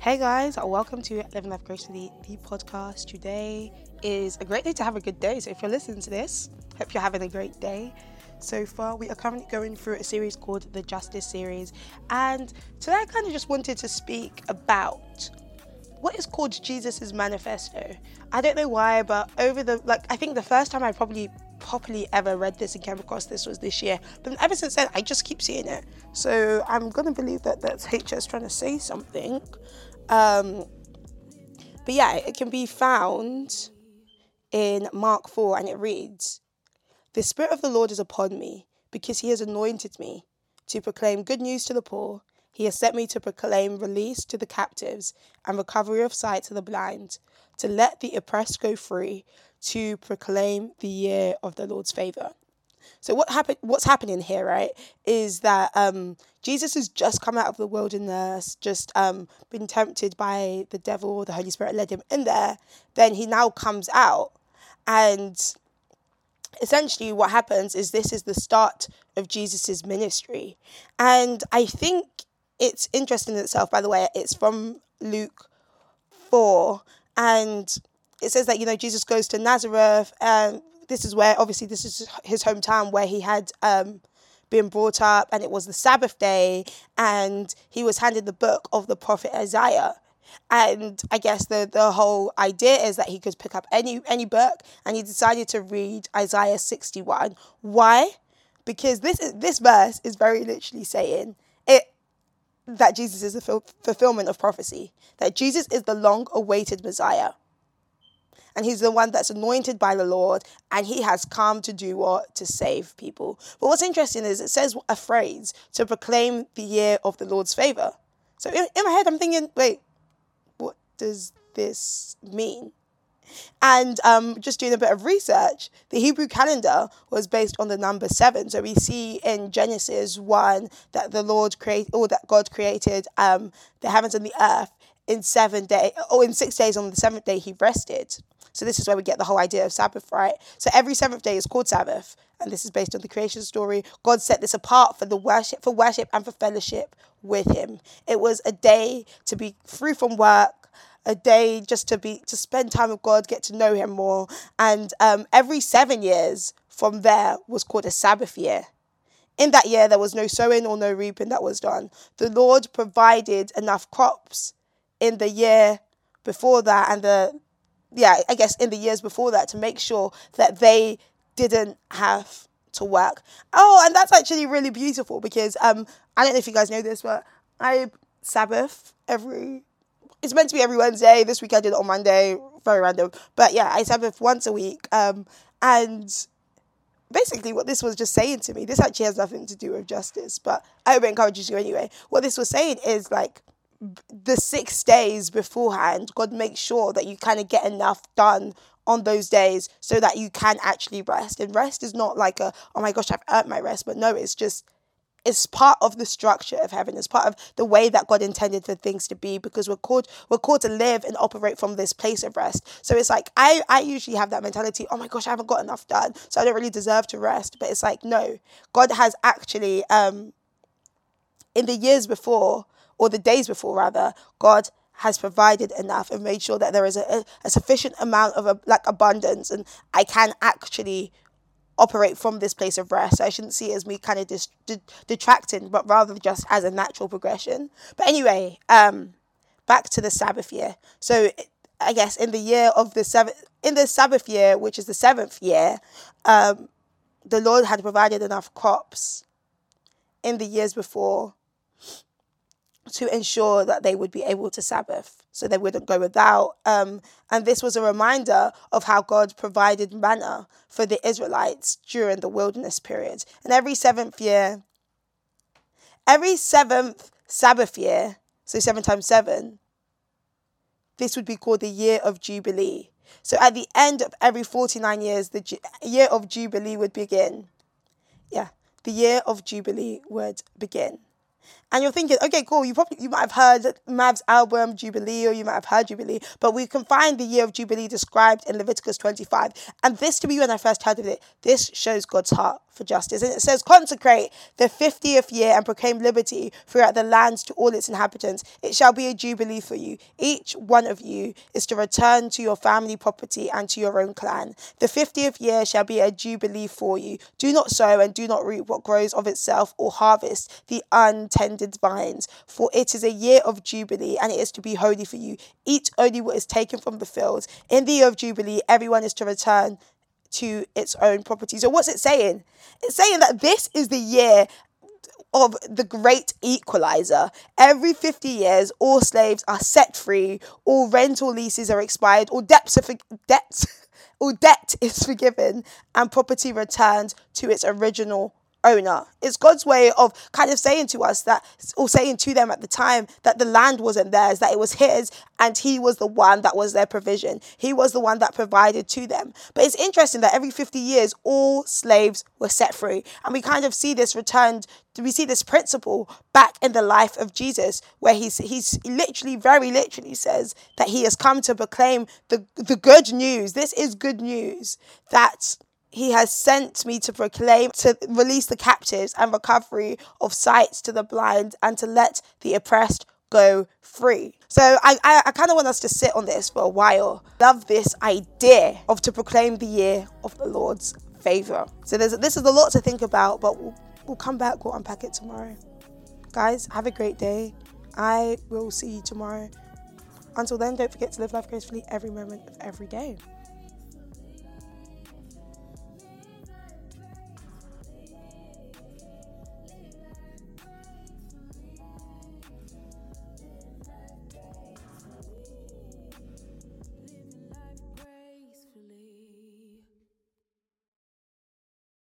Hey guys, welcome to Living Life Gracefully, the podcast. Today is a great day to have a good day. So if you're listening to this, hope you're having a great day. So far, we are currently going through a series called the Justice Series, and today I kind of just wanted to speak about what is called Jesus's manifesto. I don't know why, but over the like, I think the first time I probably properly ever read this and came across this was this year. But ever since then, I just keep seeing it. So I'm gonna believe that that's HS trying to say something. Um, but yeah, it can be found in Mark 4 and it reads, The Spirit of the Lord is upon me because he has anointed me to proclaim good news to the poor. He has sent me to proclaim release to the captives and recovery of sight to the blind, to let the oppressed go free, to proclaim the year of the Lord's favor. So what happened? What's happening here, right, is that um, Jesus has just come out of the wilderness, just um, been tempted by the devil. The Holy Spirit led him in there. Then he now comes out, and essentially what happens is this is the start of Jesus's ministry, and I think it's interesting in itself. By the way, it's from Luke four, and it says that you know Jesus goes to Nazareth and this is where obviously this is his hometown where he had um, been brought up and it was the Sabbath day and he was handed the book of the prophet Isaiah. And I guess the, the whole idea is that he could pick up any any book and he decided to read Isaiah 61. Why? Because this is, this verse is very literally saying it that Jesus is the ful- fulfillment of prophecy, that Jesus is the long awaited Messiah and he's the one that's anointed by the Lord, and he has come to do what? To save people. But what's interesting is it says a phrase to proclaim the year of the Lord's favor. So in, in my head, I'm thinking, wait, what does this mean? And um, just doing a bit of research, the Hebrew calendar was based on the number seven. So we see in Genesis 1 that the Lord created, or that God created um, the heavens and the earth in seven days, or in six days. On the seventh day, he rested. So this is where we get the whole idea of Sabbath, right? So every seventh day is called Sabbath, and this is based on the creation story. God set this apart for the worship, for worship and for fellowship with Him. It was a day to be free from work, a day just to be to spend time with God, get to know Him more, and um, every seven years from there was called a Sabbath year. In that year, there was no sowing or no reaping that was done. The Lord provided enough crops in the year before that and the yeah, I guess in the years before that to make sure that they didn't have to work. Oh, and that's actually really beautiful because um I don't know if you guys know this, but I Sabbath every it's meant to be every Wednesday. This week I did it on Monday, very random. But yeah, I Sabbath once a week. Um and basically what this was just saying to me, this actually has nothing to do with justice, but I encourages you anyway. What this was saying is like the six days beforehand, God makes sure that you kind of get enough done on those days so that you can actually rest. And rest is not like a, oh my gosh, I've earned my rest, but no, it's just it's part of the structure of heaven. It's part of the way that God intended for things to be because we're called we're called to live and operate from this place of rest. So it's like I I usually have that mentality, oh my gosh, I haven't got enough done, so I don't really deserve to rest. But it's like no, God has actually um in the years before or the days before rather, God has provided enough and made sure that there is a, a sufficient amount of a, like abundance and I can actually operate from this place of rest. So I shouldn't see it as me kind of dis- detracting, but rather just as a natural progression. But anyway, um, back to the Sabbath year. So I guess in the year of the seventh, in the Sabbath year, which is the seventh year, um, the Lord had provided enough crops in the years before to ensure that they would be able to Sabbath, so they wouldn't go without. Um, and this was a reminder of how God provided manna for the Israelites during the wilderness period. And every seventh year, every seventh Sabbath year, so seven times seven, this would be called the year of Jubilee. So at the end of every 49 years, the year of Jubilee would begin. Yeah, the year of Jubilee would begin. And you're thinking, okay, cool. You probably you might have heard Mav's album Jubilee, or you might have heard Jubilee, but we can find the year of Jubilee described in Leviticus 25. And this, to me, when I first heard of it, this shows God's heart for justice. And it says, consecrate the 50th year and proclaim liberty throughout the lands to all its inhabitants. It shall be a jubilee for you. Each one of you is to return to your family property and to your own clan. The 50th year shall be a jubilee for you. Do not sow and do not reap what grows of itself or harvest the untended vines, for it is a year of jubilee and it is to be holy for you. Eat only what is taken from the fields. In the year of jubilee, everyone is to return to its own property. So, what's it saying? It's saying that this is the year of the great equalizer. Every 50 years, all slaves are set free, all rental leases are expired, all debts are for- debts, all debt is forgiven, and property returned to its original owner. It's God's way of kind of saying to us that, or saying to them at the time, that the land wasn't theirs, that it was His, and He was the one that was their provision. He was the one that provided to them. But it's interesting that every 50 years, all slaves were set free. And we kind of see this returned we see this principle back in the life of Jesus, where he's he's literally, very literally says that he has come to proclaim the the good news. This is good news that he has sent me to proclaim, to release the captives and recovery of sight to the blind and to let the oppressed go free. So I, I, I kind of want us to sit on this for a while. Love this idea of to proclaim the year of the Lord's favor. So there's this is a lot to think about, but we'll, we'll come back, we'll unpack it tomorrow. Guys, have a great day. I will see you tomorrow. Until then, don't forget to live life gracefully every moment of every day.